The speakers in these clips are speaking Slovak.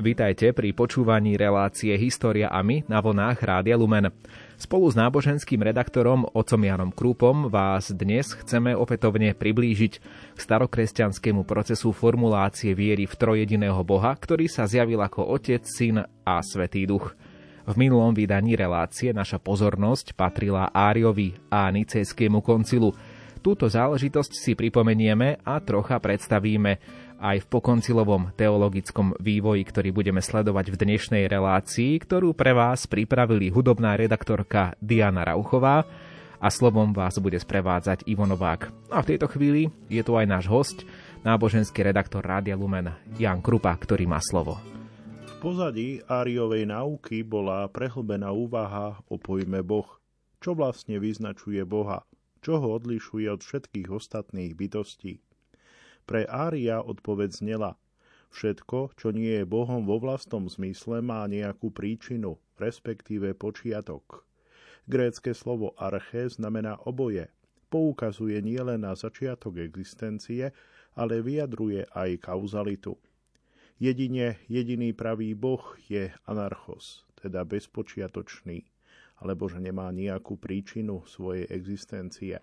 Vítajte pri počúvaní relácie História a my na vlnách Rádia Lumen. Spolu s náboženským redaktorom otcom Janom Krúpom vás dnes chceme opätovne priblížiť k starokresťanskému procesu formulácie viery v trojediného Boha, ktorý sa zjavil ako Otec, Syn a Svetý Duch. V minulom vydaní relácie naša pozornosť patrila Áriovi a Nicejskému koncilu. Túto záležitosť si pripomenieme a trocha predstavíme aj v pokoncilovom teologickom vývoji, ktorý budeme sledovať v dnešnej relácii, ktorú pre vás pripravili hudobná redaktorka Diana Rauchová a slovom vás bude sprevádzať Ivo Novák. A v tejto chvíli je tu aj náš host, náboženský redaktor Rádia Lumen Jan Krupa, ktorý má slovo. V pozadí Áriovej náuky bola prehlbená úvaha o pojme Boh. Čo vlastne vyznačuje Boha? Čo ho odlišuje od všetkých ostatných bytostí? Pre Ária odpoveď znela Všetko, čo nie je Bohom vo vlastnom zmysle, má nejakú príčinu, respektíve počiatok. Grécke slovo arche znamená oboje. Poukazuje nielen na začiatok existencie, ale vyjadruje aj kauzalitu. Jedine jediný pravý Boh je anarchos, teda bezpočiatočný, alebo že nemá nejakú príčinu svojej existencie.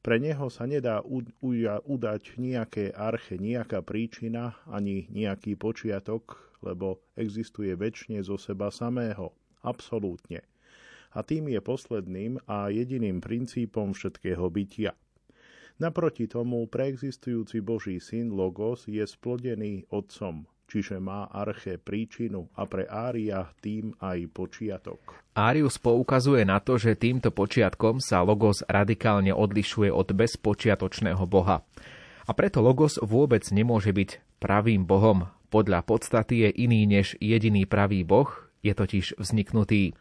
Pre neho sa nedá udať nejaké arche, nejaká príčina, ani nejaký počiatok, lebo existuje väčšine zo seba samého, absolútne. A tým je posledným a jediným princípom všetkého bytia. Naproti tomu preexistujúci Boží syn Logos je splodený Otcom, čiže má arche príčinu a pre Ária tým aj počiatok. Árius poukazuje na to, že týmto počiatkom sa Logos radikálne odlišuje od bezpočiatočného Boha. A preto Logos vôbec nemôže byť pravým Bohom. Podľa podstaty je iný než jediný pravý Boh, je totiž vzniknutý.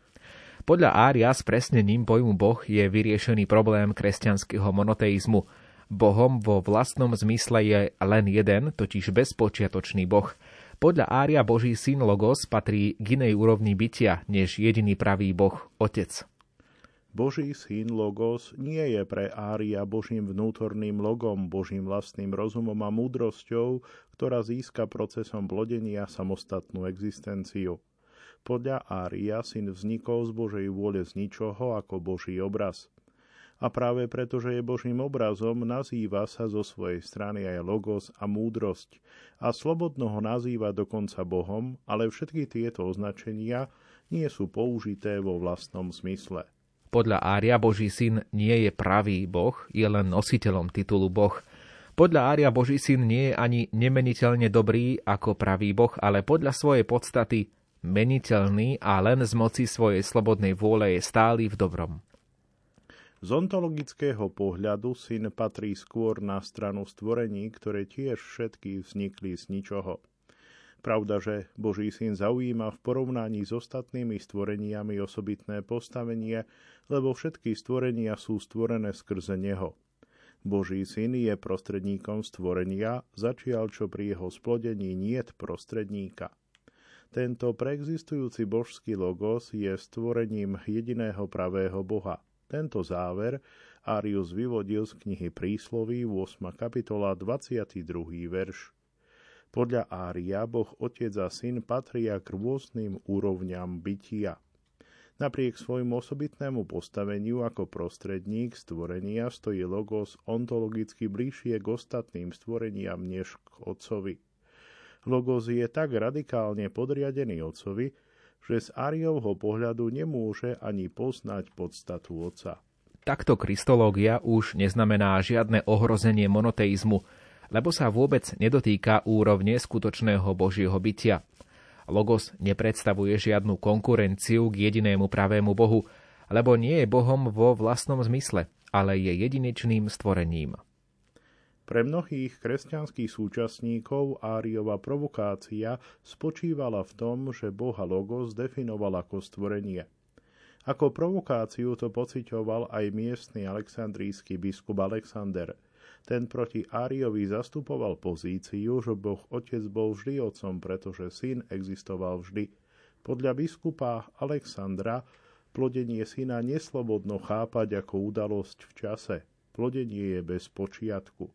Podľa Ária s presnením pojmu Boh je vyriešený problém kresťanského monoteizmu. Bohom vo vlastnom zmysle je len jeden, totiž bezpočiatočný Boh – podľa Ária Boží syn Logos patrí k inej úrovni bytia, než jediný pravý Boh, Otec. Boží syn Logos nie je pre Ária Božím vnútorným logom, Božím vlastným rozumom a múdrosťou, ktorá získa procesom plodenia samostatnú existenciu. Podľa Ária syn vznikol z Božej vôle z ničoho ako Boží obraz – a práve preto, že je Božím obrazom, nazýva sa zo svojej strany aj logos a múdrosť a slobodno ho nazýva dokonca Bohom, ale všetky tieto označenia nie sú použité vo vlastnom zmysle. Podľa Ária Boží syn nie je pravý Boh, je len nositeľom titulu Boh. Podľa Ária Boží syn nie je ani nemeniteľne dobrý ako pravý Boh, ale podľa svojej podstaty meniteľný a len z moci svojej slobodnej vôle je stály v dobrom. Z ontologického pohľadu syn patrí skôr na stranu stvorení, ktoré tiež všetky vznikli z ničoho. Pravda, že Boží syn zaujíma v porovnaní s ostatnými stvoreniami osobitné postavenie, lebo všetky stvorenia sú stvorené skrze neho. Boží syn je prostredníkom stvorenia, začial čo pri jeho splodení niet prostredníka. Tento preexistujúci božský logos je stvorením jediného pravého Boha – tento záver Arius vyvodil z knihy Prísloví 8. kapitola 22. verš. Podľa Ária Boh Otec a Syn patria k rôznym úrovňam bytia. Napriek svojmu osobitnému postaveniu ako prostredník stvorenia stojí Logos ontologicky bližšie k ostatným stvoreniam než k Otcovi. Logos je tak radikálne podriadený Otcovi, že z Ariovho pohľadu nemôže ani poznať podstatu Otca. Takto kristológia už neznamená žiadne ohrozenie monoteizmu, lebo sa vôbec nedotýka úrovne skutočného Božieho bytia. Logos nepredstavuje žiadnu konkurenciu k jedinému pravému Bohu, lebo nie je Bohom vo vlastnom zmysle, ale je jedinečným stvorením. Pre mnohých kresťanských súčasníkov Áriova provokácia spočívala v tom, že Boha Logos definoval ako stvorenie. Ako provokáciu to pocitoval aj miestny aleksandrijský biskup Alexander. Ten proti Áriovi zastupoval pozíciu, že Boh Otec bol vždy otcom, pretože syn existoval vždy. Podľa biskupa Alexandra plodenie syna neslobodno chápať ako udalosť v čase. Plodenie je bez počiatku.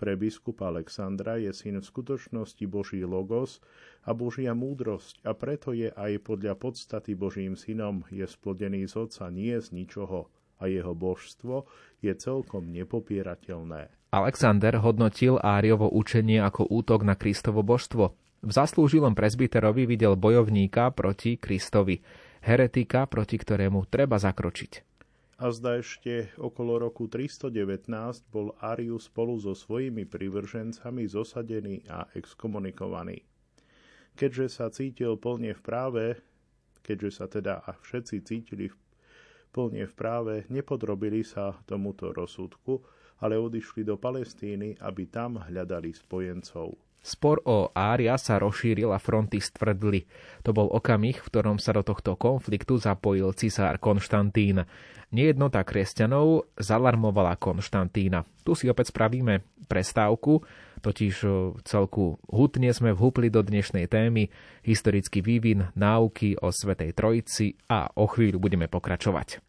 Pre biskupa Alexandra je syn v skutočnosti Boží logos a Božia múdrosť a preto je aj podľa podstaty Božím synom, je splodený z Otca nie z ničoho a jeho božstvo je celkom nepopierateľné. Alexander hodnotil Áriovo učenie ako útok na Kristovo božstvo. V zaslúžilom prezbiterovi videl bojovníka proti Kristovi, heretika, proti ktorému treba zakročiť a zda ešte okolo roku 319 bol Arius spolu so svojimi privržencami zosadený a exkomunikovaný. Keďže sa cítil plne v práve, keďže sa teda a všetci cítili plne v práve, nepodrobili sa tomuto rozsudku, ale odišli do Palestíny, aby tam hľadali spojencov. Spor o Ária sa rozšíril a fronty stvrdli. To bol okamih, v ktorom sa do tohto konfliktu zapojil cisár Konštantín. Nejednota kresťanov zalarmovala Konštantína. Tu si opäť spravíme prestávku, totiž celku hutne sme vhúpli do dnešnej témy historický vývin náuky o Svetej Trojici a o chvíľu budeme pokračovať.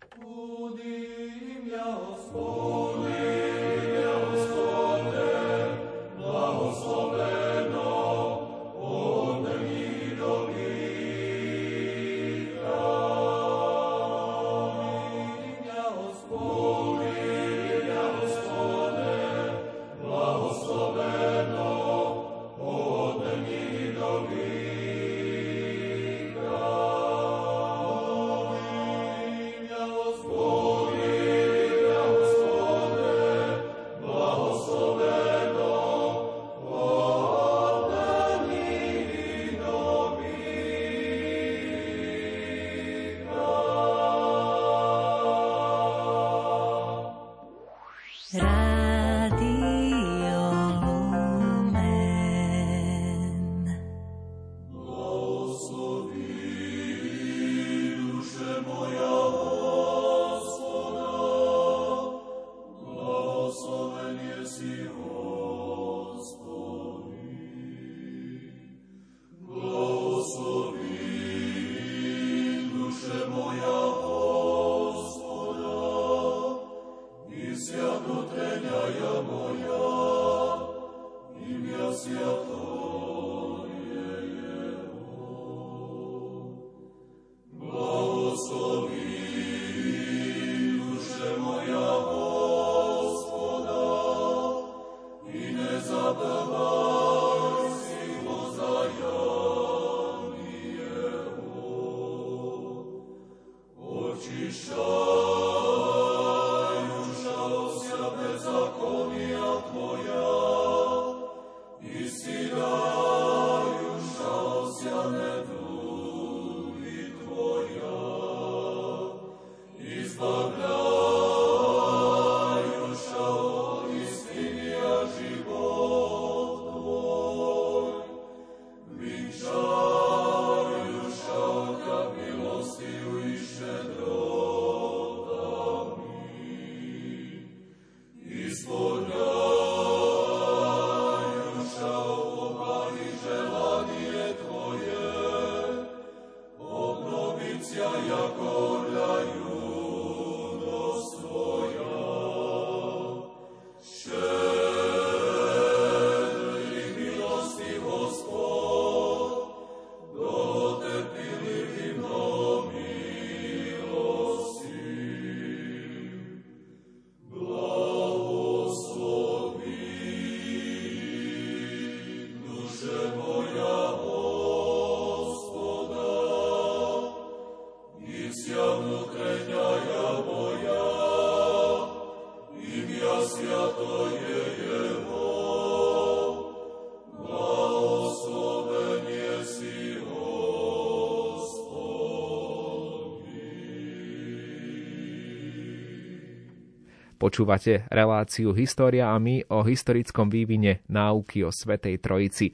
Počúvate reláciu História a my o historickom vývine náuky o Svetej Trojici.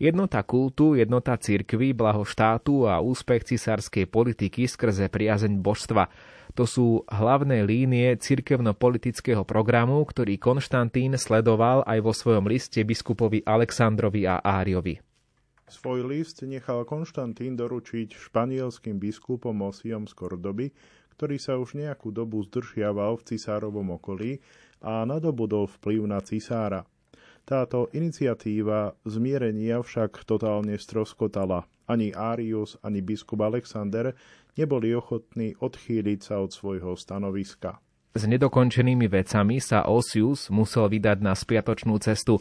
Jednota kultu, jednota cirkvy, blaho štátu a úspech cisárskej politiky skrze priazeň božstva. To sú hlavné línie cirkevno-politického programu, ktorý Konštantín sledoval aj vo svojom liste biskupovi Aleksandrovi a Áriovi. Svoj list nechal Konštantín doručiť španielským biskupom Osiom z Kordoby, ktorý sa už nejakú dobu zdržiaval v cisárovom okolí a nadobudol vplyv na cisára. Táto iniciatíva zmierenia však totálne stroskotala. Ani Arius, ani biskup Alexander neboli ochotní odchýliť sa od svojho stanoviska. S nedokončenými vecami sa Osius musel vydať na spiatočnú cestu.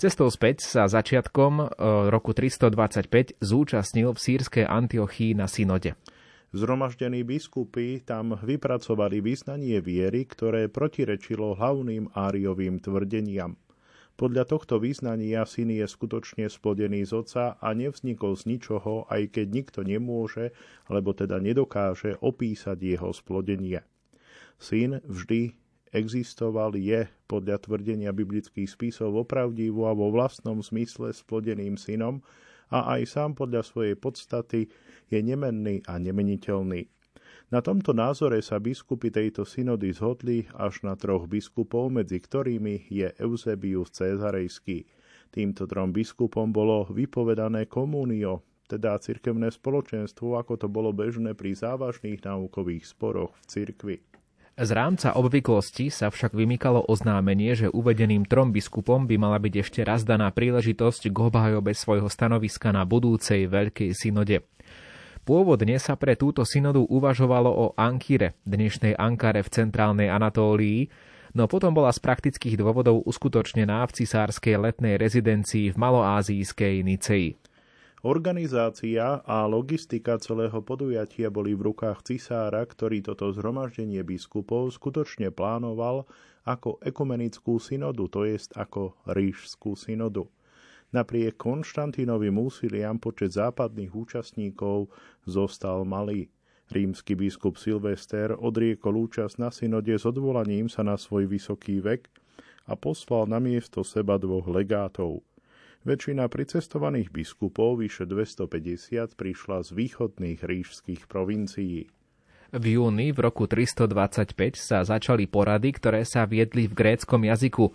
Cestou späť sa začiatkom e, roku 325 zúčastnil v sírskej Antiochii na synode. Zhromaždení biskupy tam vypracovali vyznanie viery, ktoré protirečilo hlavným áriovým tvrdeniam. Podľa tohto význania syn je skutočne splodený z oca a nevznikol z ničoho, aj keď nikto nemôže, alebo teda nedokáže opísať jeho splodenie. Syn vždy existoval, je podľa tvrdenia biblických spisov opravdivo a vo vlastnom zmysle splodeným synom a aj sám podľa svojej podstaty je nemenný a nemeniteľný. Na tomto názore sa biskupy tejto synody zhodli až na troch biskupov, medzi ktorými je Eusebius Cezarejský. Týmto trom biskupom bolo vypovedané komunio, teda cirkevné spoločenstvo, ako to bolo bežné pri závažných náukových sporoch v cirkvi. Z rámca obvyklosti sa však vymykalo oznámenie, že uvedeným trom biskupom by mala byť ešte raz daná príležitosť k obhajobe svojho stanoviska na budúcej Veľkej synode. Pôvodne sa pre túto synodu uvažovalo o Ankire, dnešnej Ankare v centrálnej Anatólii, no potom bola z praktických dôvodov uskutočnená v cisárskej letnej rezidencii v maloázijskej Niceji. Organizácia a logistika celého podujatia boli v rukách cisára, ktorý toto zhromaždenie biskupov skutočne plánoval ako ekumenickú synodu, to jest ako ríšskú synodu. Napriek Konštantínovým úsiliam počet západných účastníkov zostal malý. Rímsky biskup Silvester odriekol účasť na synode s odvolaním sa na svoj vysoký vek a poslal na miesto seba dvoch legátov. Väčšina pricestovaných biskupov, vyše 250, prišla z východných ríšských provincií. V júni v roku 325 sa začali porady, ktoré sa viedli v gréckom jazyku.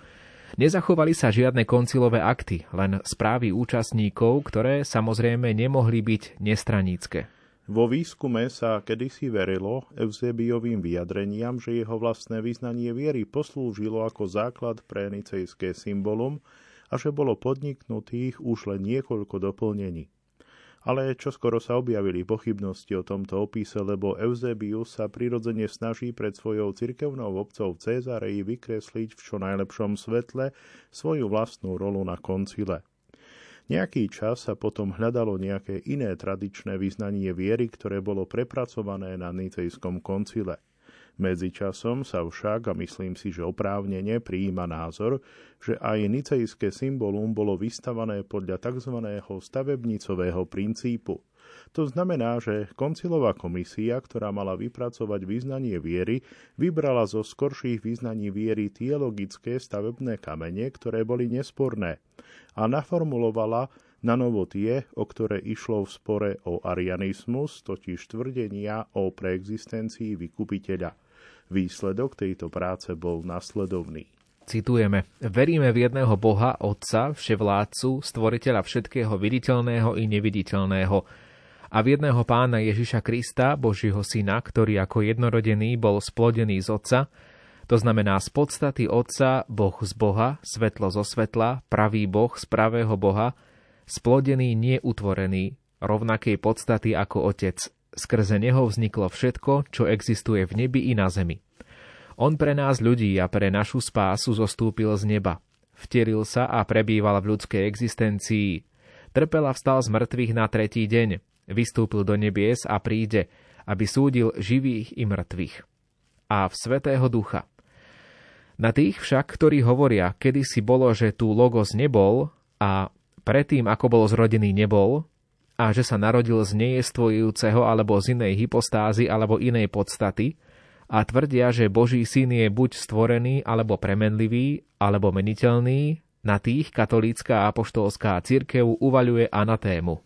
Nezachovali sa žiadne koncilové akty, len správy účastníkov, ktoré samozrejme nemohli byť nestranícke. Vo výskume sa kedysi verilo Eusebiovým vyjadreniam, že jeho vlastné vyznanie viery poslúžilo ako základ pre nicejské symbolum a že bolo podniknutých už len niekoľko doplnení ale čoskoro sa objavili pochybnosti o tomto opise, lebo Eusebius sa prirodzene snaží pred svojou cirkevnou obcov v vykresliť v čo najlepšom svetle svoju vlastnú rolu na koncile. Nejaký čas sa potom hľadalo nejaké iné tradičné vyznanie viery, ktoré bolo prepracované na Nicejskom koncile – Medzičasom sa však, a myslím si, že oprávnene, prijíma názor, že aj nicejské symbolum bolo vystavané podľa tzv. stavebnicového princípu. To znamená, že koncilová komisia, ktorá mala vypracovať význanie viery, vybrala zo skorších význaní viery teologické stavebné kamene, ktoré boli nesporné a naformulovala na novo tie, o ktoré išlo v spore o arianizmus, totiž tvrdenia o preexistencii vykupiteľa. Výsledok tejto práce bol nasledovný. Citujeme, veríme v jedného Boha, Otca, vševládcu, stvoriteľa všetkého viditeľného i neviditeľného, a v jedného pána Ježiša Krista, Božího syna, ktorý ako jednorodený bol splodený z Otca, to znamená z podstaty Otca, Boh z Boha, svetlo zo svetla, pravý Boh z pravého Boha, splodený neutvorený, rovnakej podstaty ako Otec, Skrze neho vzniklo všetko, čo existuje v nebi i na zemi. On pre nás ľudí a pre našu spásu zostúpil z neba. Vteril sa a prebýval v ľudskej existencii. Trpel a vstal z mŕtvych na tretí deň. Vystúpil do nebies a príde, aby súdil živých i mŕtvych. A v Svetého Ducha. Na tých však, ktorí hovoria, kedy si bolo, že tu Logos nebol a predtým, ako bol zrodený, nebol, a že sa narodil z nejestvujúceho alebo z inej hypostázy alebo inej podstaty a tvrdia, že Boží syn je buď stvorený alebo premenlivý alebo meniteľný, na tých katolícka a apoštolská církev uvaľuje anatému.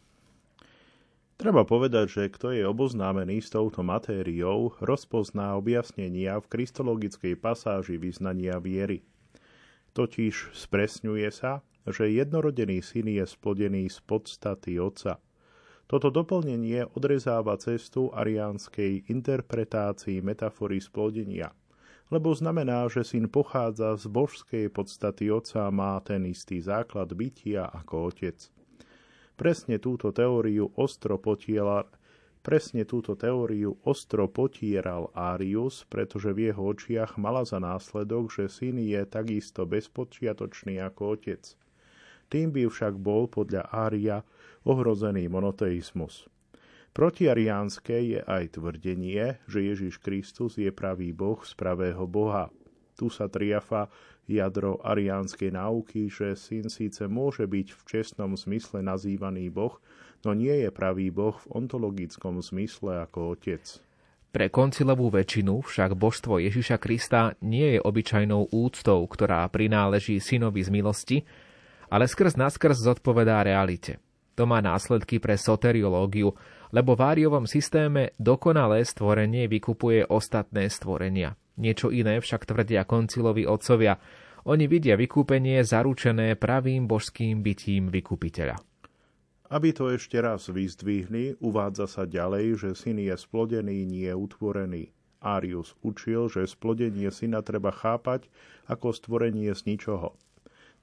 Treba povedať, že kto je oboznámený s touto matériou, rozpozná objasnenia v kristologickej pasáži vyznania viery. Totiž spresňuje sa, že jednorodený syn je splodený z podstaty Otca – toto doplnenie odrezáva cestu ariánskej interpretácii metafory splodenia. lebo znamená, že syn pochádza z božskej podstaty otca a má ten istý základ bytia ako otec. Presne túto teóriu ostro potiela, Presne túto teóriu ostro potieral Arius, pretože v jeho očiach mala za následok, že syn je takisto bezpočiatočný ako otec. Tým by však bol podľa Ária ohrozený monoteizmus. Protiariánske je aj tvrdenie, že Ježiš Kristus je pravý Boh z pravého Boha. Tu sa triafa jadro ariánskej náuky, že syn síce môže byť v čestnom zmysle nazývaný Boh, no nie je pravý Boh v ontologickom zmysle ako Otec. Pre koncilovú väčšinu však božstvo Ježiša Krista nie je obyčajnou úctou, ktorá prináleží synovi z milosti, ale skrz naskrz zodpovedá realite. To má následky pre soteriológiu, lebo v Áriovom systéme dokonalé stvorenie vykupuje ostatné stvorenia. Niečo iné však tvrdia koncilovi otcovia. Oni vidia vykúpenie zaručené pravým božským bytím vykupiteľa. Aby to ešte raz vyzdvihli, uvádza sa ďalej, že syn je splodený, nie utvorený. Arius učil, že splodenie syna treba chápať ako stvorenie z ničoho.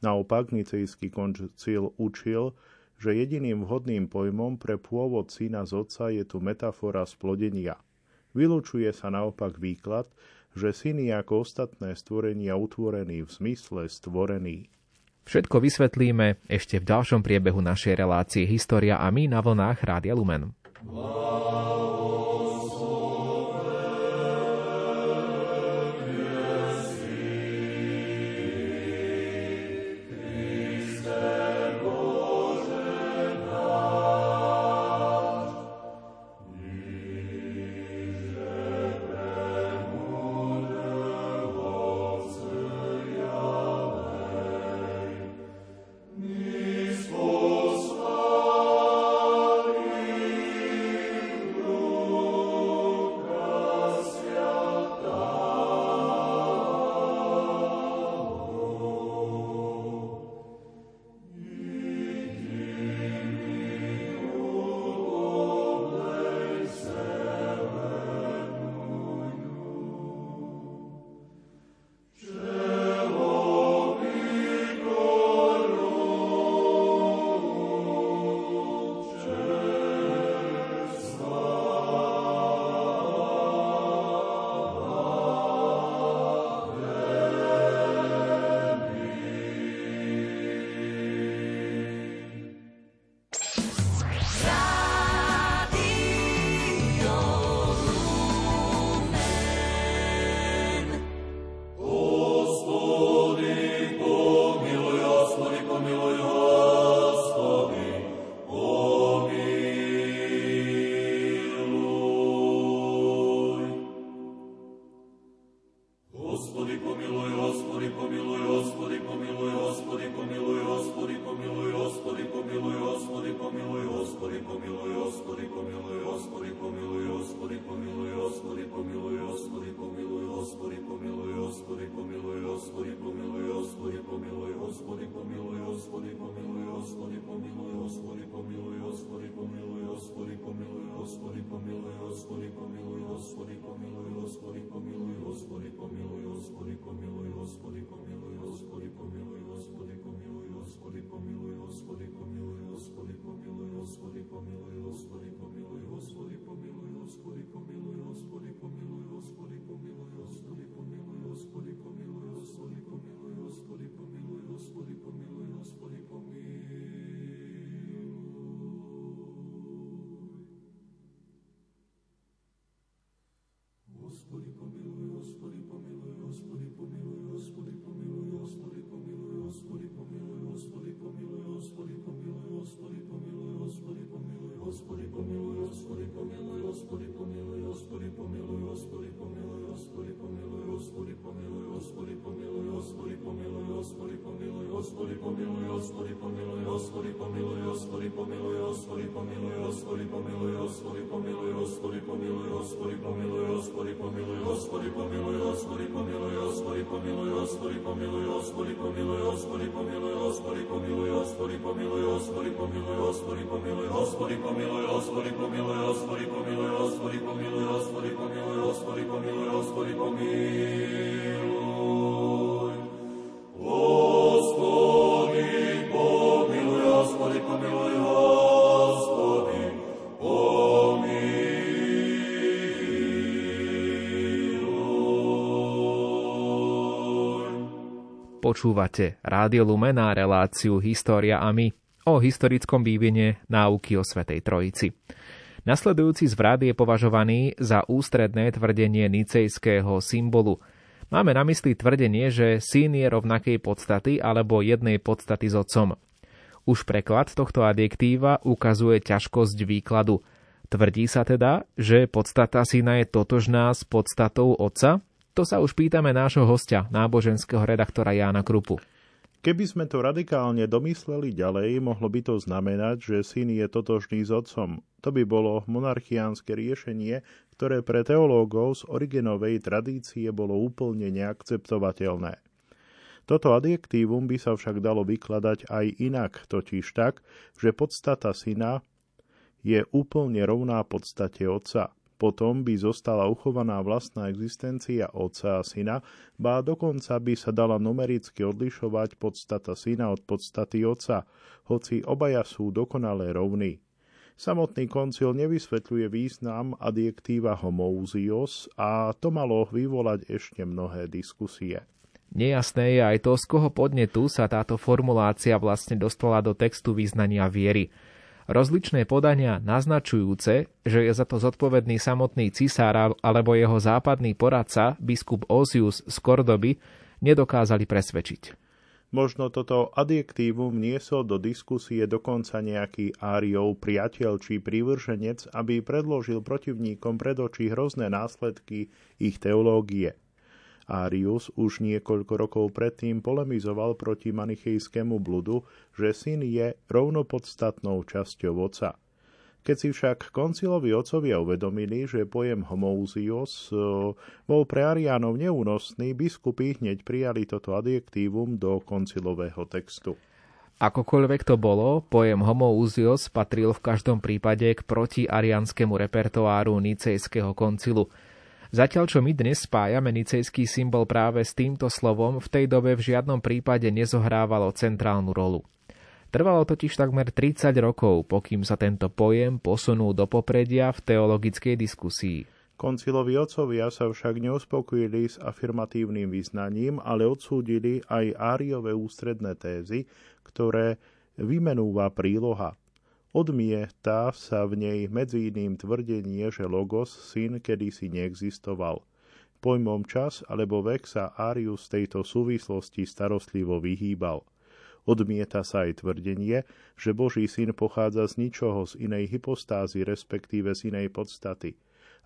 Naopak Nicejský koncil učil, že jediným vhodným pojmom pre pôvod syna z otca je tu metafora splodenia. Vylučuje sa naopak výklad, že syn je ako ostatné stvorenia utvorený v zmysle stvorený. Všetko vysvetlíme ešte v ďalšom priebehu našej relácie História a my na vlnách Rádia Lumen. Wow. pomiluj, hospody pomiluj, hospody pomiluj, hospody pomiluj, hospody pomiluj, hospody pomiluj, hospody pomiluj, hospody pomiluj. Hospody pomiluj, hospody pomiluj, hospody pomiluj. Počúvate Rádio Lumená reláciu História a my o historickom vývine náuky o Svetej Trojici. Nasledujúci zvrat je považovaný za ústredné tvrdenie nicejského symbolu. Máme na mysli tvrdenie, že syn je rovnakej podstaty alebo jednej podstaty s otcom. Už preklad tohto adjektíva ukazuje ťažkosť výkladu. Tvrdí sa teda, že podstata syna je totožná s podstatou otca, to sa už pýtame nášho hostia, náboženského redaktora Jána Krupu. Keby sme to radikálne domysleli ďalej, mohlo by to znamenať, že syn je totožný s otcom. To by bolo monarchiánske riešenie, ktoré pre teológov z originovej tradície bolo úplne neakceptovateľné. Toto adjektívum by sa však dalo vykladať aj inak, totiž tak, že podstata syna je úplne rovná podstate otca. Potom by zostala uchovaná vlastná existencia otca a syna, ba dokonca by sa dala numericky odlišovať podstata syna od podstaty otca, hoci obaja sú dokonale rovní. Samotný koncil nevysvetľuje význam adjektíva homouzios a to malo vyvolať ešte mnohé diskusie. Nejasné je aj to, z koho podnetu sa táto formulácia vlastne dostala do textu význania viery. Rozličné podania naznačujúce, že je za to zodpovedný samotný cisár alebo jeho západný poradca, biskup Osius z Kordoby, nedokázali presvedčiť. Možno toto adjektívum niesol do diskusie dokonca nejaký Áriov priateľ či prívrženec, aby predložil protivníkom pred oči hrozné následky ich teológie – Arius už niekoľko rokov predtým polemizoval proti manichejskému bludu, že syn je rovnopodstatnou časťou oca. Keď si však koncilovi otcovia uvedomili, že pojem homouzios e, bol pre Ariánov neúnosný, biskupy hneď prijali toto adjektívum do koncilového textu. Akokoľvek to bolo, pojem homouzios patril v každom prípade k protiarianskému repertoáru Nicejského koncilu – Zatiaľ, čo my dnes spájame nicejský symbol práve s týmto slovom, v tej dobe v žiadnom prípade nezohrávalo centrálnu rolu. Trvalo totiž takmer 30 rokov, pokým sa tento pojem posunul do popredia v teologickej diskusii. Koncilovi otcovia sa však neuspokojili s afirmatívnym vyznaním, ale odsúdili aj áriové ústredné tézy, ktoré vymenúva príloha. Odmieta sa v nej medzi iným tvrdenie, že Logos, syn, kedysi neexistoval. Pojmom čas alebo vek sa Arius tejto súvislosti starostlivo vyhýbal. Odmieta sa aj tvrdenie, že Boží syn pochádza z ničoho z inej hypostázy, respektíve z inej podstaty.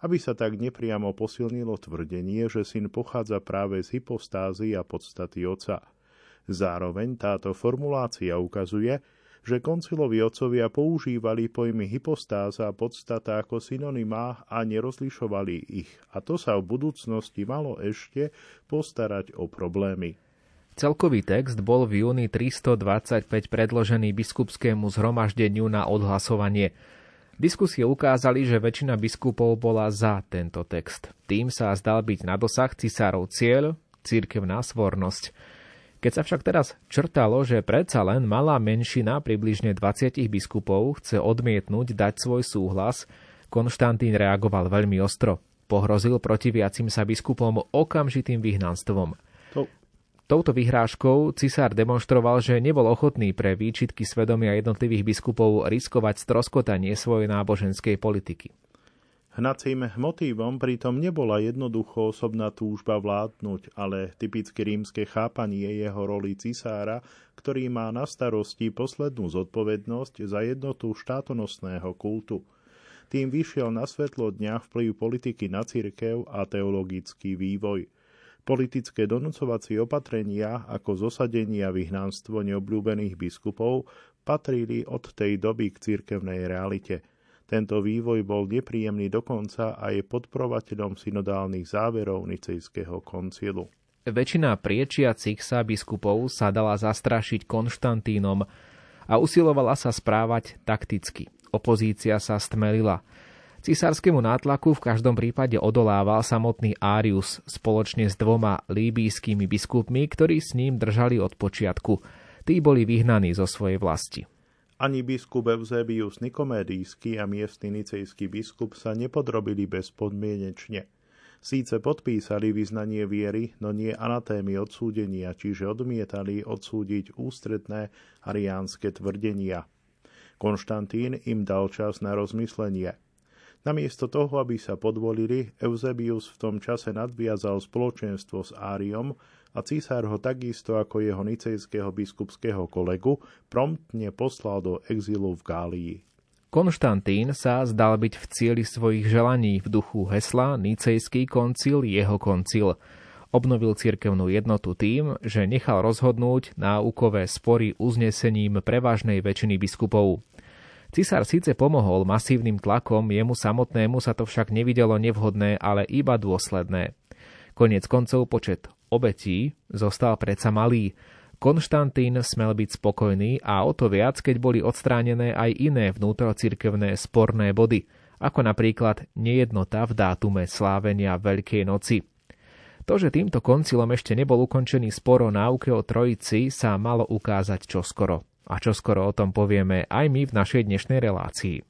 Aby sa tak nepriamo posilnilo tvrdenie, že syn pochádza práve z hypostázy a podstaty Otca. Zároveň táto formulácia ukazuje, že koncilovi otcovia používali pojmy hypostáza a podstata ako synonymá a nerozlišovali ich. A to sa v budúcnosti malo ešte postarať o problémy. Celkový text bol v júni 325 predložený biskupskému zhromaždeniu na odhlasovanie. Diskusie ukázali, že väčšina biskupov bola za tento text. Tým sa zdal byť na dosah cisárov cieľ, církevná svornosť. Keď sa však teraz črtalo, že predsa len malá menšina približne 20 biskupov chce odmietnúť dať svoj súhlas, Konštantín reagoval veľmi ostro. Pohrozil protiviacim sa biskupom okamžitým vyhnanstvom. To... Touto vyhrážkou cisár demonstroval, že nebol ochotný pre výčitky svedomia jednotlivých biskupov riskovať stroskotanie svojej náboženskej politiky. Hnacím motívom pritom nebola jednoducho osobná túžba vládnuť, ale typické rímske chápanie jeho roli cisára, ktorý má na starosti poslednú zodpovednosť za jednotu štátonosného kultu. Tým vyšiel na svetlo dňa vplyv politiky na cirkev a teologický vývoj. Politické donúcovacie opatrenia ako zosadenie a vyhnánstvo neobľúbených biskupov patrili od tej doby k cirkevnej realite. Tento vývoj bol nepríjemný dokonca a je podporovateľom synodálnych záverov Nicejského koncilu. Väčšina priečiacich sa biskupov sa dala zastrašiť Konštantínom a usilovala sa správať takticky. Opozícia sa stmelila – Cisárskému nátlaku v každom prípade odolával samotný Arius spoločne s dvoma líbijskými biskupmi, ktorí s ním držali od počiatku. Tí boli vyhnaní zo svojej vlasti. Ani biskup Eusebius Nikomédijský a miestny nicejský biskup sa nepodrobili bezpodmienečne. Síce podpísali vyznanie viery, no nie anatémy odsúdenia, čiže odmietali odsúdiť ústredné ariánske tvrdenia. Konštantín im dal čas na rozmyslenie – Namiesto toho, aby sa podvolili, Eusebius v tom čase nadviazal spoločenstvo s Áriom a císar ho takisto ako jeho nicejského biskupského kolegu promptne poslal do exilu v Gálii. Konštantín sa zdal byť v cieli svojich želaní v duchu hesla Nicejský koncil jeho koncil. Obnovil cirkevnú jednotu tým, že nechal rozhodnúť náukové spory uznesením prevažnej väčšiny biskupov. Cisár síce pomohol masívnym tlakom, jemu samotnému sa to však nevidelo nevhodné, ale iba dôsledné. Konec koncov počet obetí zostal predsa malý. Konštantín smel byť spokojný a o to viac, keď boli odstránené aj iné vnútrocirkevné sporné body, ako napríklad nejednota v dátume slávenia Veľkej noci. To, že týmto koncilom ešte nebol ukončený spor o náuke o trojici, sa malo ukázať čoskoro a čo skoro o tom povieme aj my v našej dnešnej relácii.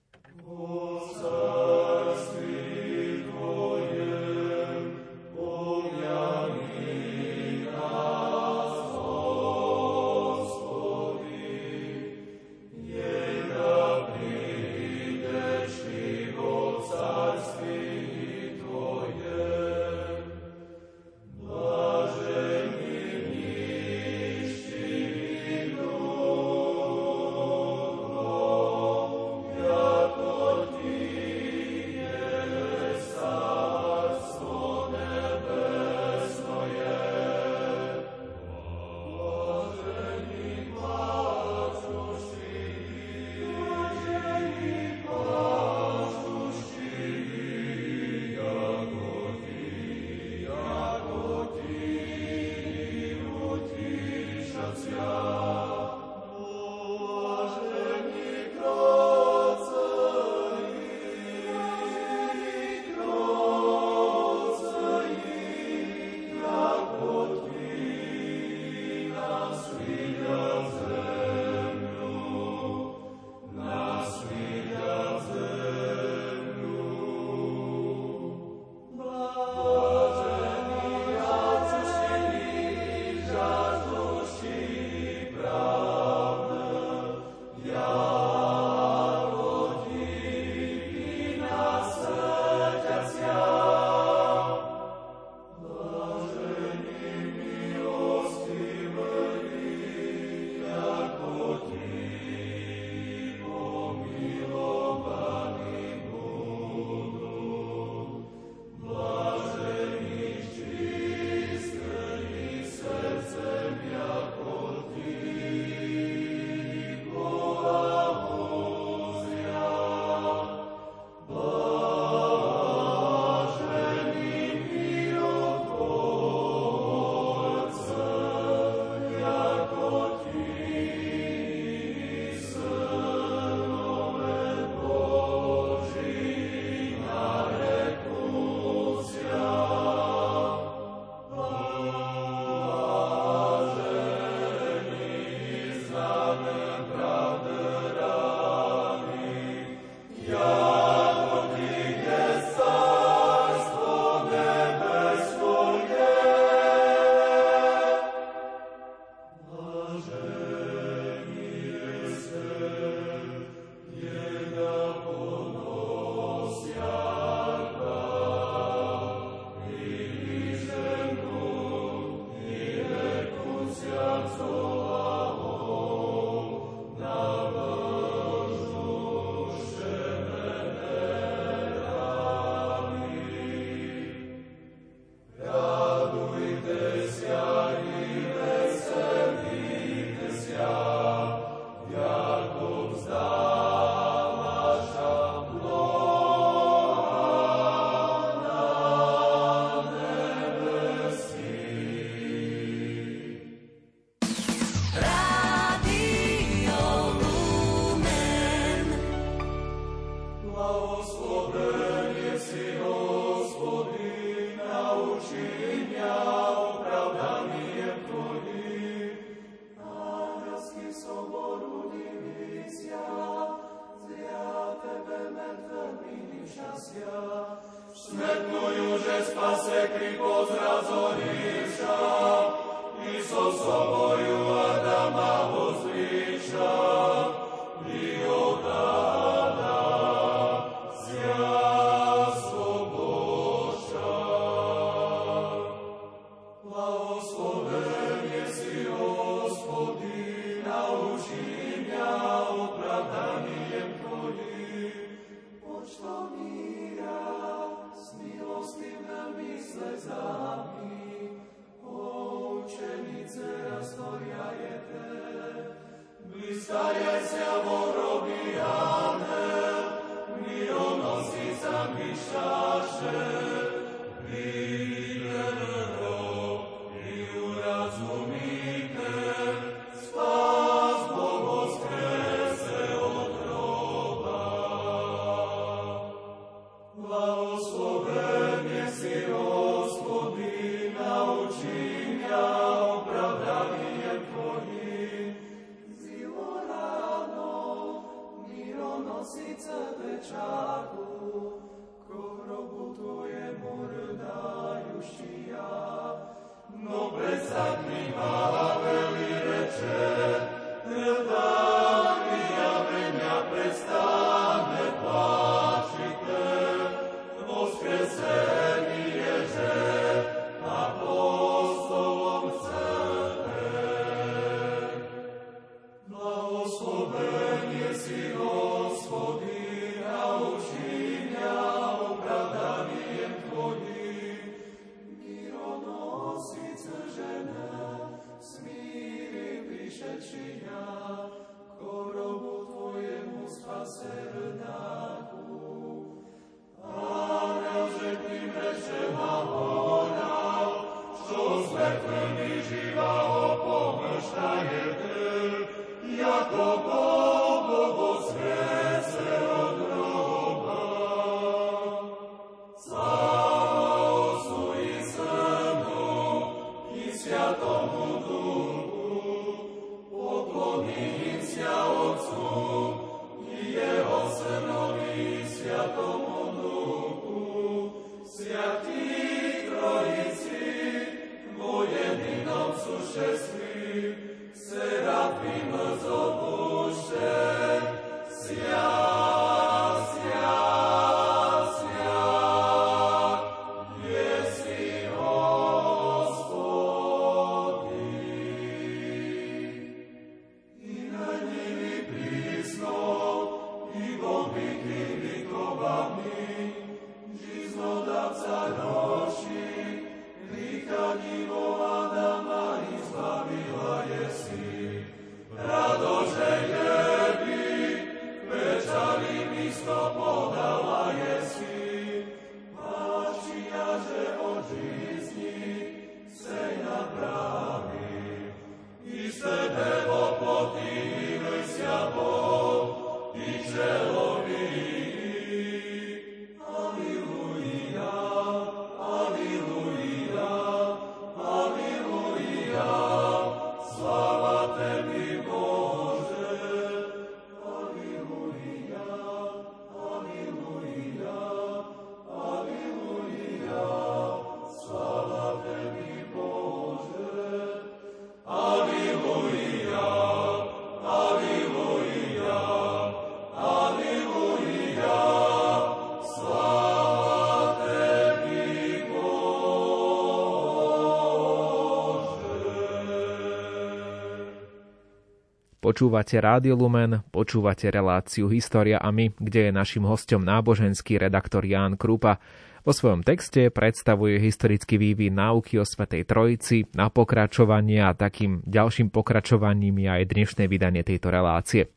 Počúvate Rádio Lumen, počúvate reláciu História a my, kde je našim hostom náboženský redaktor Ján Krupa. Vo svojom texte predstavuje historický vývin náuky o Svetej Trojici, na pokračovanie a takým ďalším pokračovaním je aj dnešné vydanie tejto relácie.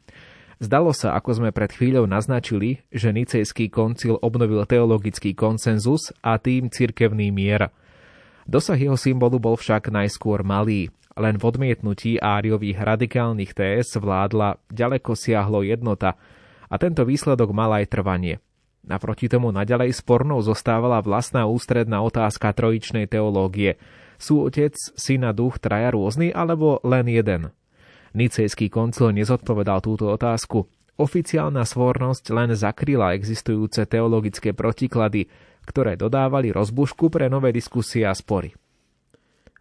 Zdalo sa, ako sme pred chvíľou naznačili, že Nicejský koncil obnovil teologický konsenzus a tým cirkevný mier. Dosah jeho symbolu bol však najskôr malý, len v odmietnutí áriových radikálnych TS vládla ďaleko siahlo jednota a tento výsledok mal aj trvanie. Naproti tomu naďalej spornou zostávala vlastná ústredná otázka trojičnej teológie. Sú otec, syna, duch traja rôzny alebo len jeden? Nicejský koncil nezodpovedal túto otázku. Oficiálna svornosť len zakryla existujúce teologické protiklady, ktoré dodávali rozbušku pre nové diskusie a spory.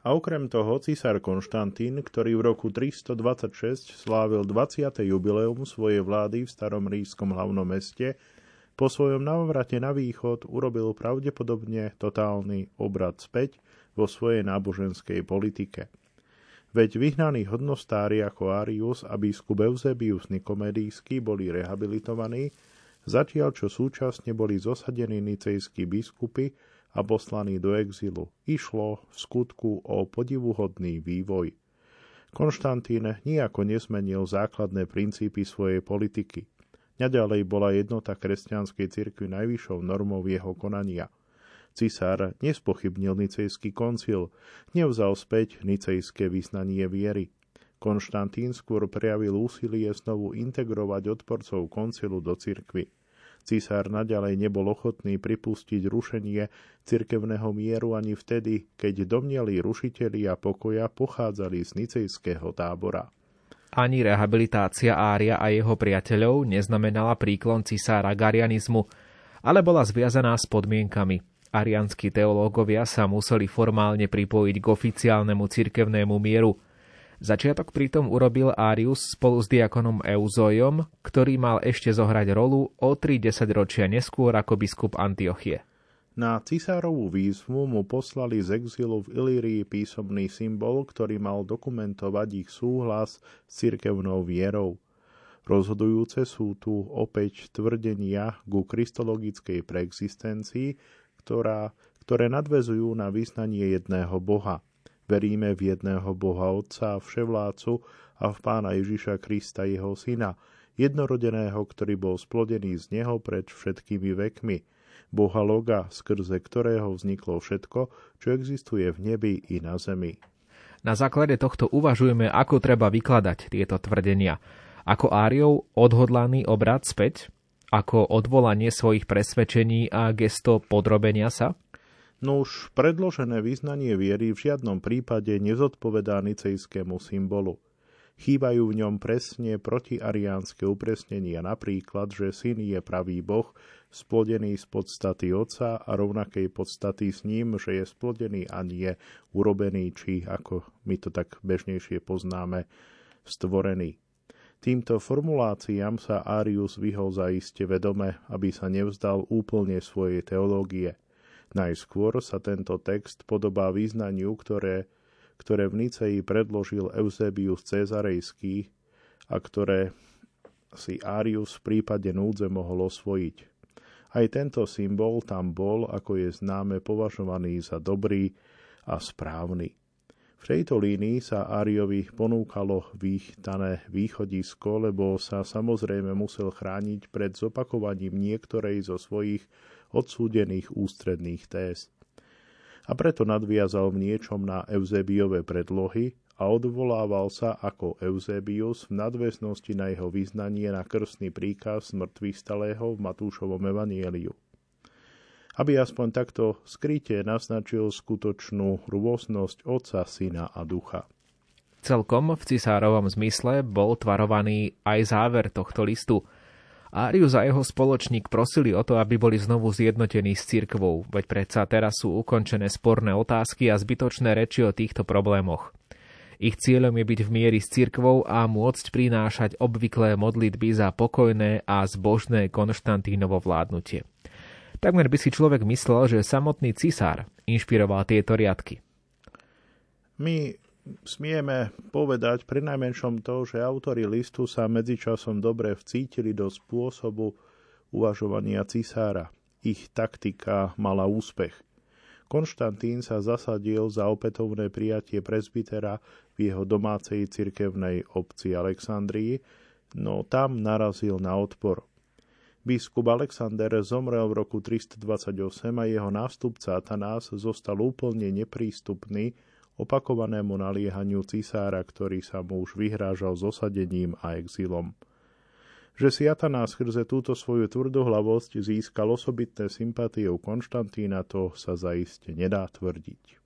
A okrem toho cisár Konštantín, ktorý v roku 326 slávil 20. jubileum svojej vlády v starom rískom hlavnom meste, po svojom navrate na východ urobil pravdepodobne totálny obrad späť vo svojej náboženskej politike. Veď vyhnaní hodnostári ako Arius a biskup Eusebius Nikomedijský boli rehabilitovaní, zatiaľ čo súčasne boli zosadení nicejskí biskupy a poslaný do exilu. Išlo v skutku o podivuhodný vývoj. Konštantín nijako nesmenil základné princípy svojej politiky. Naďalej bola jednota kresťanskej cirkvi najvyššou normou jeho konania. Cisár nespochybnil nicejský koncil, nevzal späť nicejské vyznanie viery. Konštantín skôr prejavil úsilie znovu integrovať odporcov koncilu do cirkvy. Cisár naďalej nebol ochotný pripustiť rušenie cirkevného mieru ani vtedy, keď domnelí rušitelia pokoja pochádzali z nicejského tábora. Ani rehabilitácia Ária a jeho priateľov neznamenala príklon cisára garianizmu, ale bola zviazaná s podmienkami. Arianskí teológovia sa museli formálne pripojiť k oficiálnemu cirkevnému mieru – Začiatok pritom urobil Arius spolu s diakonom Euzojom, ktorý mal ešte zohrať rolu o 3 ročia neskôr ako biskup Antiochie. Na cisárovú výzvu mu poslali z exilu v Ilírii písomný symbol, ktorý mal dokumentovať ich súhlas s cirkevnou vierou. Rozhodujúce sú tu opäť tvrdenia ku kristologickej preexistencii, ktorá, ktoré nadvezujú na vyznanie jedného Boha – Veríme v jedného Boha Otca a Vševlácu a v Pána Ježiša Krista, jeho Syna, jednorodeného, ktorý bol splodený z Neho pred všetkými vekmi, Boha Loga, skrze ktorého vzniklo všetko, čo existuje v nebi i na zemi. Na základe tohto uvažujeme, ako treba vykladať tieto tvrdenia. Ako Áriov odhodlaný obrad späť? Ako odvolanie svojich presvedčení a gesto podrobenia sa? No už predložené vyznanie viery v žiadnom prípade nezodpovedá nicejskému symbolu. Chýbajú v ňom presne protiariánske upresnenia, napríklad, že syn je pravý boh, splodený z podstaty otca a rovnakej podstaty s ním, že je splodený a nie urobený, či ako my to tak bežnejšie poznáme, stvorený. Týmto formuláciám sa Arius vyhol zaiste vedome, aby sa nevzdal úplne svojej teológie. Najskôr sa tento text podobá význaniu, ktoré, ktoré v Niceji predložil Eusebius Cezarejský a ktoré si Arius v prípade núdze mohol osvojiť. Aj tento symbol tam bol, ako je známe, považovaný za dobrý a správny. V tejto línii sa Ariovi ponúkalo výchtané východisko, lebo sa samozrejme musel chrániť pred zopakovaním niektorej zo svojich odsúdených ústredných téz. A preto nadviazal v niečom na Eusebiové predlohy a odvolával sa ako Eusebius v nadväznosti na jeho vyznanie na krstný príkaz mŕtvych stalého v Matúšovom evanieliu. Aby aspoň takto skryte naznačil skutočnú rôznosť Otca, Syna a Ducha. Celkom v cisárovom zmysle bol tvarovaný aj záver tohto listu – Arius a jeho spoločník prosili o to, aby boli znovu zjednotení s cirkvou, veď predsa teraz sú ukončené sporné otázky a zbytočné reči o týchto problémoch. Ich cieľom je byť v miery s cirkvou a môcť prinášať obvyklé modlitby za pokojné a zbožné Konštantínovo vládnutie. Takmer by si človek myslel, že samotný cisár inšpiroval tieto riadky. My smieme povedať pri najmenšom to, že autori listu sa medzičasom dobre vcítili do spôsobu uvažovania cisára. Ich taktika mala úspech. Konštantín sa zasadil za opätovné prijatie presbytera v jeho domácej cirkevnej obci Alexandrii, no tam narazil na odpor. Biskup Alexander zomrel v roku 328 a jeho nástupca Atanás zostal úplne neprístupný opakovanému naliehaniu cisára, ktorý sa mu už vyhrážal s osadením a exilom. Že si Atanás skrze túto svoju tvrdohlavosť získal osobitné sympatie u Konštantína, to sa zaiste nedá tvrdiť.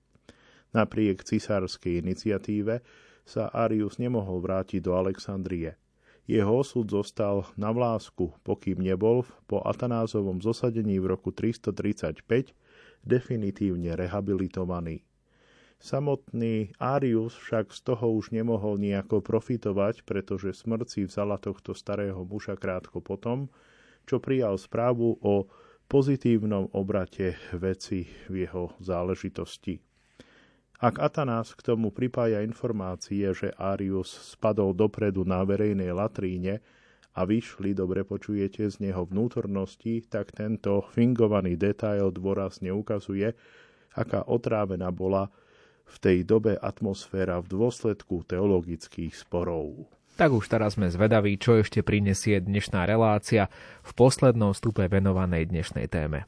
Napriek cisárskej iniciatíve sa Arius nemohol vrátiť do Alexandrie. Jeho osud zostal na vlásku, pokým nebol po Atanázovom zosadení v roku 335 definitívne rehabilitovaný. Samotný Arius však z toho už nemohol nejako profitovať, pretože smrť si vzala tohto starého muža krátko potom, čo prijal správu o pozitívnom obrate veci v jeho záležitosti. Ak Atanás k tomu pripája informácie, že Arius spadol dopredu na verejnej latríne a vyšli, dobre počujete, z neho vnútornosti, tak tento fingovaný detail dôrazne ukazuje, aká otrávená bola v tej dobe atmosféra v dôsledku teologických sporov. Tak už teraz sme zvedaví, čo ešte prinesie dnešná relácia v poslednom stupe venovanej dnešnej téme.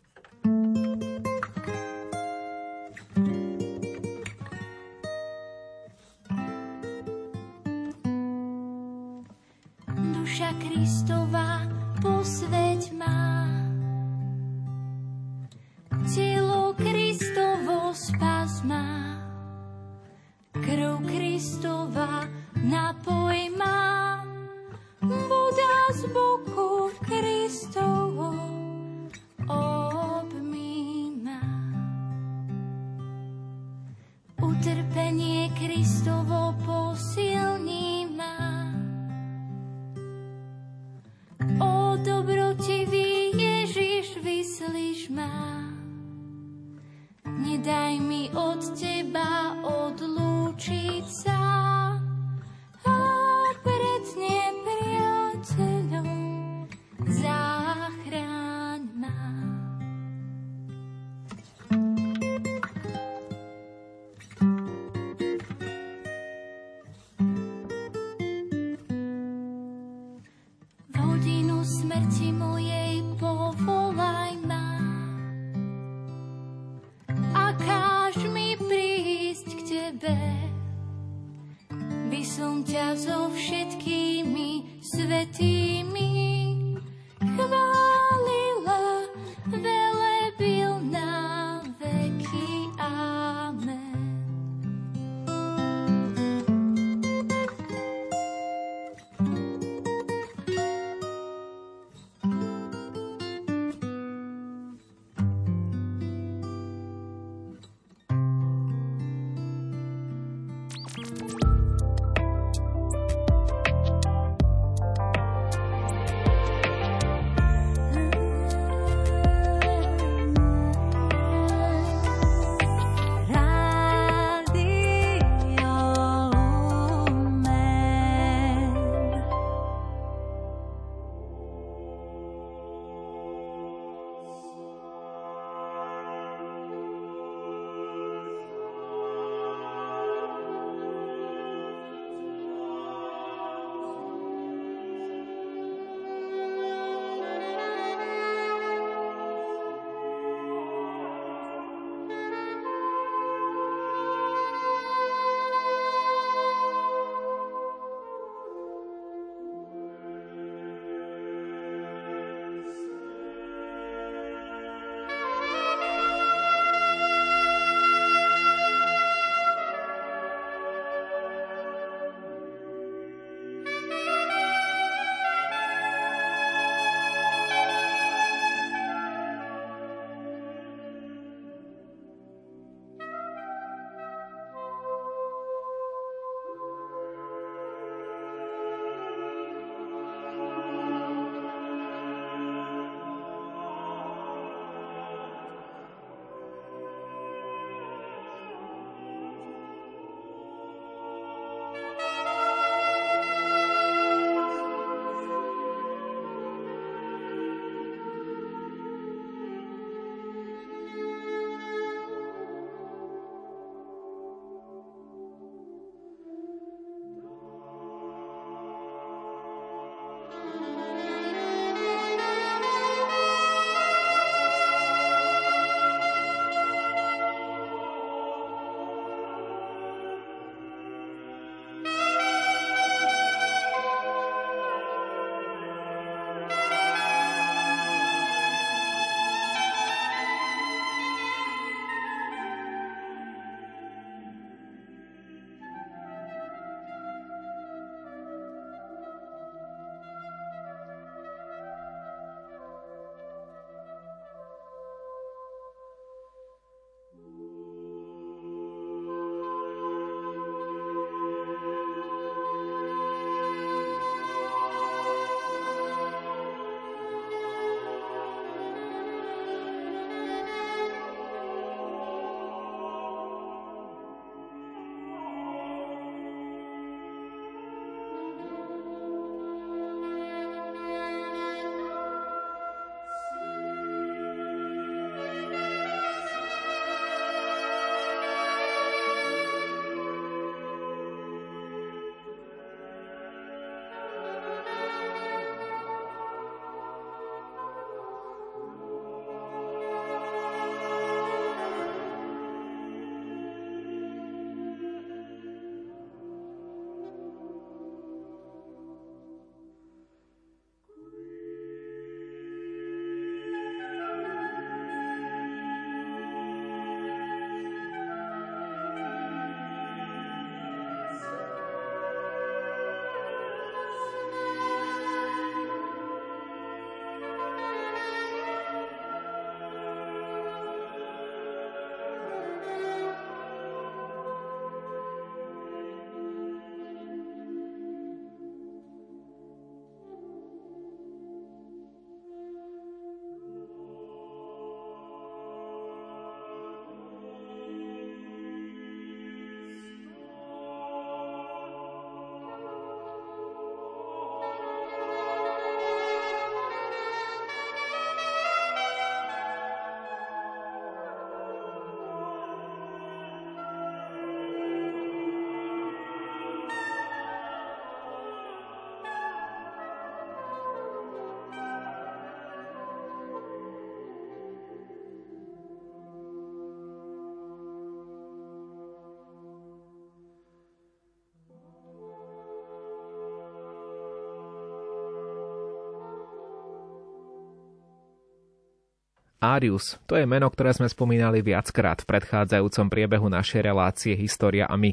Arius, to je meno, ktoré sme spomínali viackrát v predchádzajúcom priebehu našej relácie História a my.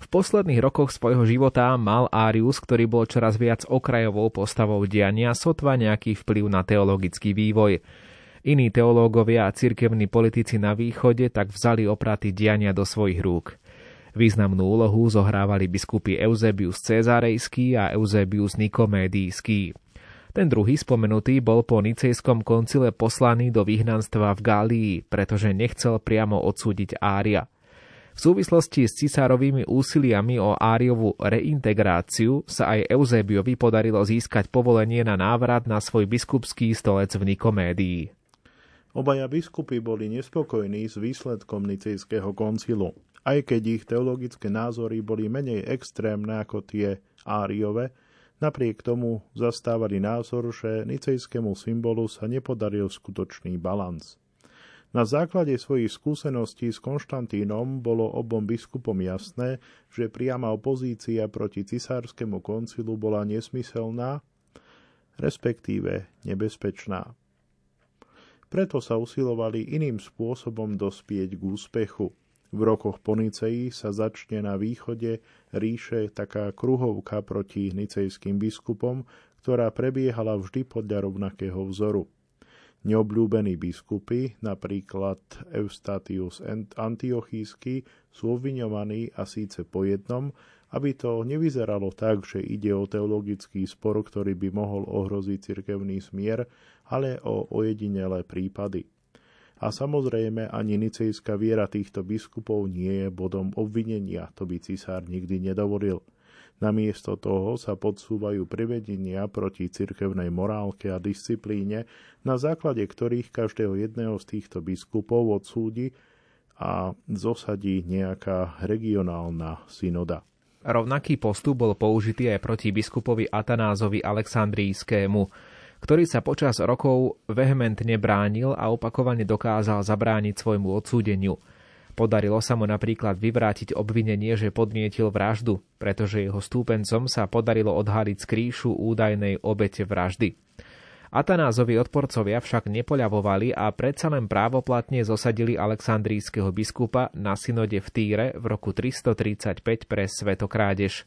V posledných rokoch svojho života mal Arius, ktorý bol čoraz viac okrajovou postavou diania, sotva nejaký vplyv na teologický vývoj. Iní teológovia a cirkevní politici na východe tak vzali opraty diania do svojich rúk. Významnú úlohu zohrávali biskupy Eusebius Cezarejský a Eusebius Nikomédijský. Ten druhý spomenutý bol po nicejskom koncile poslaný do vyhnanstva v Gálii, pretože nechcel priamo odsúdiť Ária. V súvislosti s cisárovými úsiliami o Áriovú reintegráciu sa aj Eusebiovi podarilo získať povolenie na návrat na svoj biskupský stolec v Nikomédii. Obaja biskupy boli nespokojní s výsledkom nicejského koncilu, aj keď ich teologické názory boli menej extrémne ako tie Áriove, Napriek tomu zastávali názor, že nicejskému symbolu sa nepodaril skutočný balans. Na základe svojich skúseností s Konštantínom bolo obom biskupom jasné, že priama opozícia proti cisárskému koncilu bola nesmyselná, respektíve nebezpečná. Preto sa usilovali iným spôsobom dospieť k úspechu – v rokoch po Niceji sa začne na východe ríše taká kruhovka proti nicejským biskupom, ktorá prebiehala vždy podľa rovnakého vzoru. Neobľúbení biskupy, napríklad Eustatius Antiochísky, sú obviňovaní a síce po jednom, aby to nevyzeralo tak, že ide o teologický spor, ktorý by mohol ohroziť cirkevný smier, ale o ojedinelé prípady. A samozrejme ani nicejská viera týchto biskupov nie je bodom obvinenia, to by cisár nikdy nedovolil. Namiesto toho sa podsúvajú privedenia proti cirkevnej morálke a disciplíne, na základe ktorých každého jedného z týchto biskupov odsúdi a zosadí nejaká regionálna synoda. Rovnaký postup bol použitý aj proti biskupovi Atanázovi Aleksandrijskému ktorý sa počas rokov vehementne bránil a opakovane dokázal zabrániť svojmu odsúdeniu. Podarilo sa mu napríklad vyvrátiť obvinenie, že podnietil vraždu, pretože jeho stúpencom sa podarilo odhaliť skrýšu údajnej obete vraždy. Atanázovi odporcovia však nepoľavovali a predsa len právoplatne zosadili aleksandrijského biskupa na synode v Týre v roku 335 pre svetokrádež.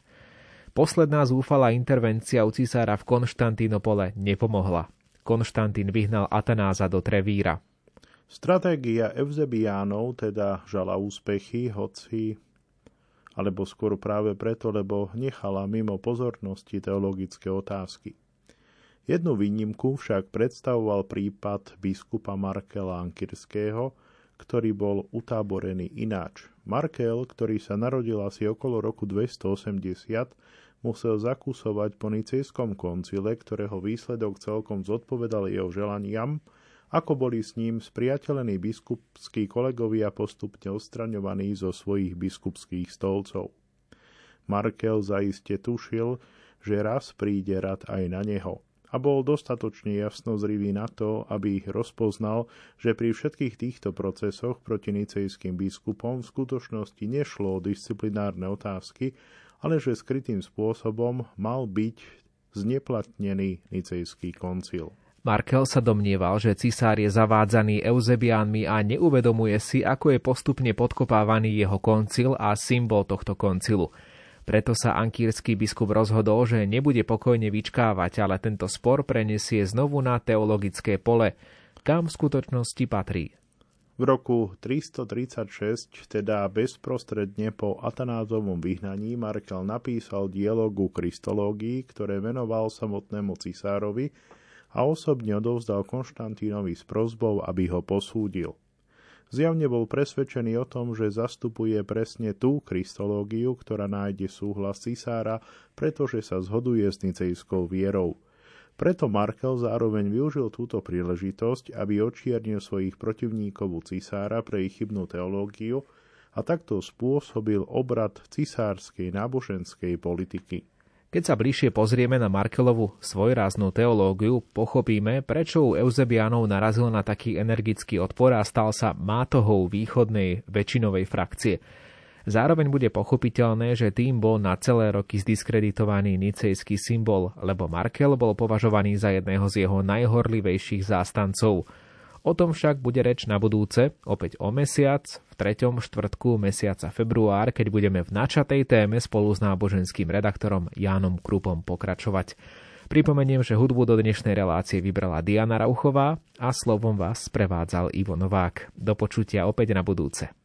Posledná zúfalá intervencia u cisára v Konštantínopole nepomohla. Konštantín vyhnal Atanáza do Trevíra. Stratégia Evzebiánov teda žala úspechy, hoci alebo skôr práve preto, lebo nechala mimo pozornosti teologické otázky. Jednu výnimku však predstavoval prípad biskupa Markela Ankirského, ktorý bol utáborený ináč. Markel, ktorý sa narodil asi okolo roku 280, musel zakúsovať po nicejskom koncile, ktorého výsledok celkom zodpovedal jeho želaniam, ako boli s ním spriateľení biskupskí kolegovia postupne odstraňovaní zo svojich biskupských stolcov. Markel zaiste tušil, že raz príde rad aj na neho a bol dostatočne jasnozrivý na to, aby ich rozpoznal, že pri všetkých týchto procesoch proti nicejským biskupom v skutočnosti nešlo o disciplinárne otázky, ale že skrytým spôsobom mal byť zneplatnený nicejský koncil. Markel sa domnieval, že cisár je zavádzaný Eusebiánmi a neuvedomuje si, ako je postupne podkopávaný jeho koncil a symbol tohto koncilu. Preto sa ankírsky biskup rozhodol, že nebude pokojne vyčkávať, ale tento spor prenesie znovu na teologické pole, kam v skutočnosti patrí. V roku 336, teda bezprostredne po Atanázovom vyhnaní, Markel napísal dialogu kristológii, ktoré venoval samotnému cisárovi a osobne odovzdal Konštantínovi s prozbou, aby ho posúdil. Zjavne bol presvedčený o tom, že zastupuje presne tú kristológiu, ktorá nájde súhlas cisára, pretože sa zhoduje s nicejskou vierou – preto Markel zároveň využil túto príležitosť, aby očiernil svojich protivníkov u cisára pre ich chybnú teológiu a takto spôsobil obrad cisárskej náboženskej politiky. Keď sa bližšie pozrieme na Markelovu svojráznú teológiu, pochopíme, prečo u Eusebianov narazil na taký energický odpor a stal sa mátohou východnej väčšinovej frakcie – Zároveň bude pochopiteľné, že tým bol na celé roky zdiskreditovaný nicejský symbol, lebo Markel bol považovaný za jedného z jeho najhorlivejších zástancov. O tom však bude reč na budúce, opäť o mesiac, v treťom štvrtku mesiaca február, keď budeme v načatej téme spolu s náboženským redaktorom Jánom Krupom pokračovať. Pripomeniem, že hudbu do dnešnej relácie vybrala Diana Rauchová a slovom vás sprevádzal Ivo Novák. Do počutia opäť na budúce.